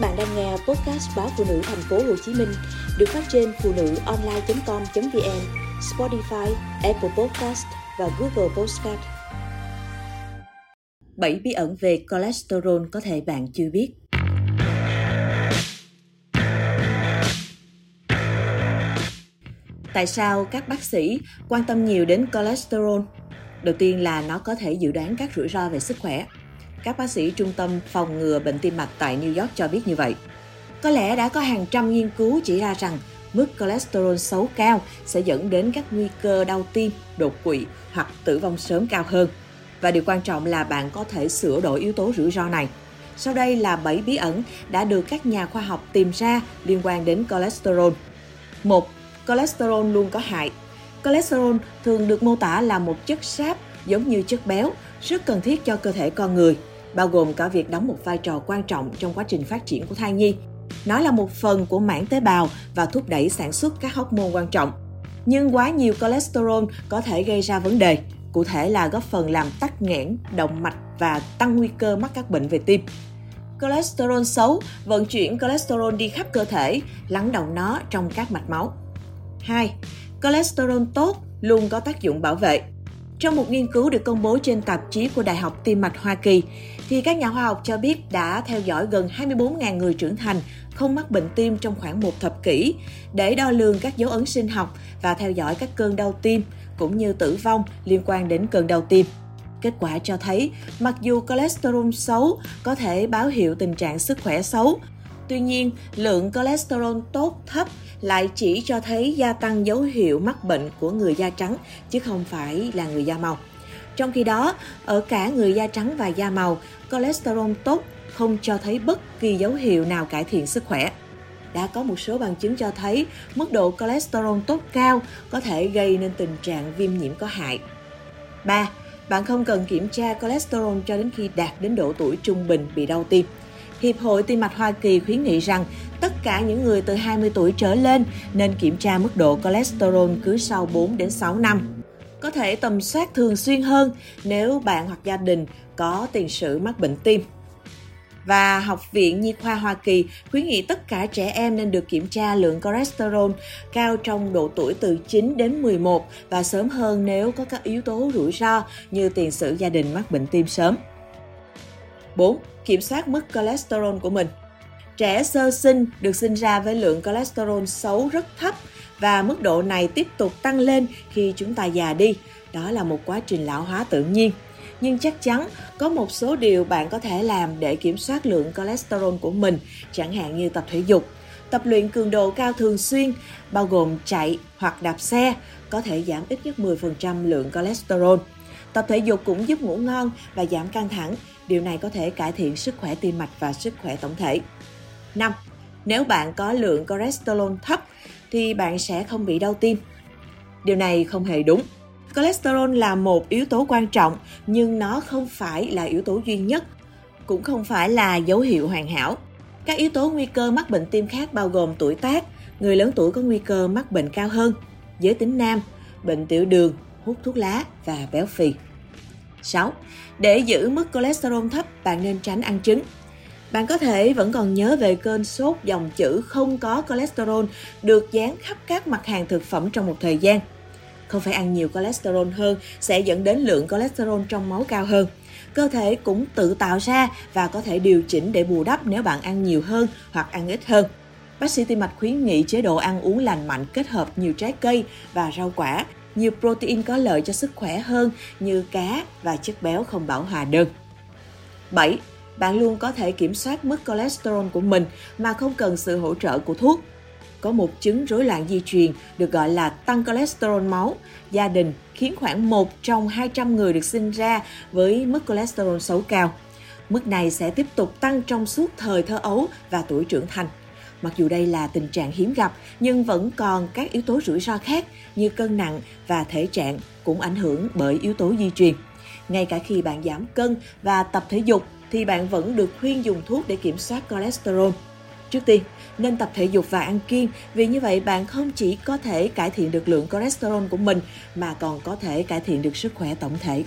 Các bạn đang nghe podcast báo phụ nữ thành phố Hồ Chí Minh được phát trên phụ nữ online.com.vn, Spotify, Apple Podcast và Google Podcast. 7 bí ẩn về cholesterol có thể bạn chưa biết. Tại sao các bác sĩ quan tâm nhiều đến cholesterol? Đầu tiên là nó có thể dự đoán các rủi ro về sức khỏe. Các bác sĩ Trung tâm Phòng ngừa Bệnh tim mạch tại New York cho biết như vậy. Có lẽ đã có hàng trăm nghiên cứu chỉ ra rằng mức cholesterol xấu cao sẽ dẫn đến các nguy cơ đau tim, đột quỵ hoặc tử vong sớm cao hơn. Và điều quan trọng là bạn có thể sửa đổi yếu tố rủi ro này. Sau đây là 7 bí ẩn đã được các nhà khoa học tìm ra liên quan đến cholesterol. 1. Cholesterol luôn có hại. Cholesterol thường được mô tả là một chất sáp giống như chất béo, rất cần thiết cho cơ thể con người bao gồm cả việc đóng một vai trò quan trọng trong quá trình phát triển của thai nhi. Nó là một phần của mảng tế bào và thúc đẩy sản xuất các hormone quan trọng. Nhưng quá nhiều cholesterol có thể gây ra vấn đề, cụ thể là góp phần làm tắc nghẽn động mạch và tăng nguy cơ mắc các bệnh về tim. Cholesterol xấu vận chuyển cholesterol đi khắp cơ thể, lắng động nó trong các mạch máu. 2. Cholesterol tốt luôn có tác dụng bảo vệ. Trong một nghiên cứu được công bố trên tạp chí của Đại học Tim mạch Hoa Kỳ, thì các nhà khoa học cho biết đã theo dõi gần 24.000 người trưởng thành không mắc bệnh tim trong khoảng một thập kỷ để đo lường các dấu ấn sinh học và theo dõi các cơn đau tim cũng như tử vong liên quan đến cơn đau tim. Kết quả cho thấy, mặc dù cholesterol xấu có thể báo hiệu tình trạng sức khỏe xấu, tuy nhiên lượng cholesterol tốt thấp lại chỉ cho thấy gia tăng dấu hiệu mắc bệnh của người da trắng chứ không phải là người da màu. Trong khi đó, ở cả người da trắng và da màu, cholesterol tốt không cho thấy bất kỳ dấu hiệu nào cải thiện sức khỏe. Đã có một số bằng chứng cho thấy mức độ cholesterol tốt cao có thể gây nên tình trạng viêm nhiễm có hại. 3. Bạn không cần kiểm tra cholesterol cho đến khi đạt đến độ tuổi trung bình bị đau tim. Hiệp hội Tim mạch Hoa Kỳ khuyến nghị rằng tất cả những người từ 20 tuổi trở lên nên kiểm tra mức độ cholesterol cứ sau 4 đến 6 năm có thể tầm soát thường xuyên hơn nếu bạn hoặc gia đình có tiền sử mắc bệnh tim. Và Học viện Nhi khoa Hoa Kỳ khuyến nghị tất cả trẻ em nên được kiểm tra lượng cholesterol cao trong độ tuổi từ 9 đến 11 và sớm hơn nếu có các yếu tố rủi ro như tiền sử gia đình mắc bệnh tim sớm. 4. Kiểm soát mức cholesterol của mình. Trẻ sơ sinh được sinh ra với lượng cholesterol xấu rất thấp và mức độ này tiếp tục tăng lên khi chúng ta già đi. Đó là một quá trình lão hóa tự nhiên. Nhưng chắc chắn có một số điều bạn có thể làm để kiểm soát lượng cholesterol của mình, chẳng hạn như tập thể dục. Tập luyện cường độ cao thường xuyên, bao gồm chạy hoặc đạp xe, có thể giảm ít nhất 10% lượng cholesterol. Tập thể dục cũng giúp ngủ ngon và giảm căng thẳng. Điều này có thể cải thiện sức khỏe tim mạch và sức khỏe tổng thể. 5. Nếu bạn có lượng cholesterol thấp thì bạn sẽ không bị đau tim. Điều này không hề đúng. Cholesterol là một yếu tố quan trọng nhưng nó không phải là yếu tố duy nhất, cũng không phải là dấu hiệu hoàn hảo. Các yếu tố nguy cơ mắc bệnh tim khác bao gồm tuổi tác, người lớn tuổi có nguy cơ mắc bệnh cao hơn, giới tính nam, bệnh tiểu đường, hút thuốc lá và béo phì. 6. Để giữ mức cholesterol thấp, bạn nên tránh ăn trứng. Bạn có thể vẫn còn nhớ về cơn sốt dòng chữ không có cholesterol được dán khắp các mặt hàng thực phẩm trong một thời gian. Không phải ăn nhiều cholesterol hơn sẽ dẫn đến lượng cholesterol trong máu cao hơn. Cơ thể cũng tự tạo ra và có thể điều chỉnh để bù đắp nếu bạn ăn nhiều hơn hoặc ăn ít hơn. Bác sĩ tim mạch khuyến nghị chế độ ăn uống lành mạnh kết hợp nhiều trái cây và rau quả, nhiều protein có lợi cho sức khỏe hơn như cá và chất béo không bão hòa đơn. 7 bạn luôn có thể kiểm soát mức cholesterol của mình mà không cần sự hỗ trợ của thuốc. Có một chứng rối loạn di truyền được gọi là tăng cholesterol máu. Gia đình khiến khoảng 1 trong 200 người được sinh ra với mức cholesterol xấu cao. Mức này sẽ tiếp tục tăng trong suốt thời thơ ấu và tuổi trưởng thành. Mặc dù đây là tình trạng hiếm gặp, nhưng vẫn còn các yếu tố rủi ro khác như cân nặng và thể trạng cũng ảnh hưởng bởi yếu tố di truyền. Ngay cả khi bạn giảm cân và tập thể dục thì bạn vẫn được khuyên dùng thuốc để kiểm soát cholesterol. Trước tiên, nên tập thể dục và ăn kiêng vì như vậy bạn không chỉ có thể cải thiện được lượng cholesterol của mình mà còn có thể cải thiện được sức khỏe tổng thể.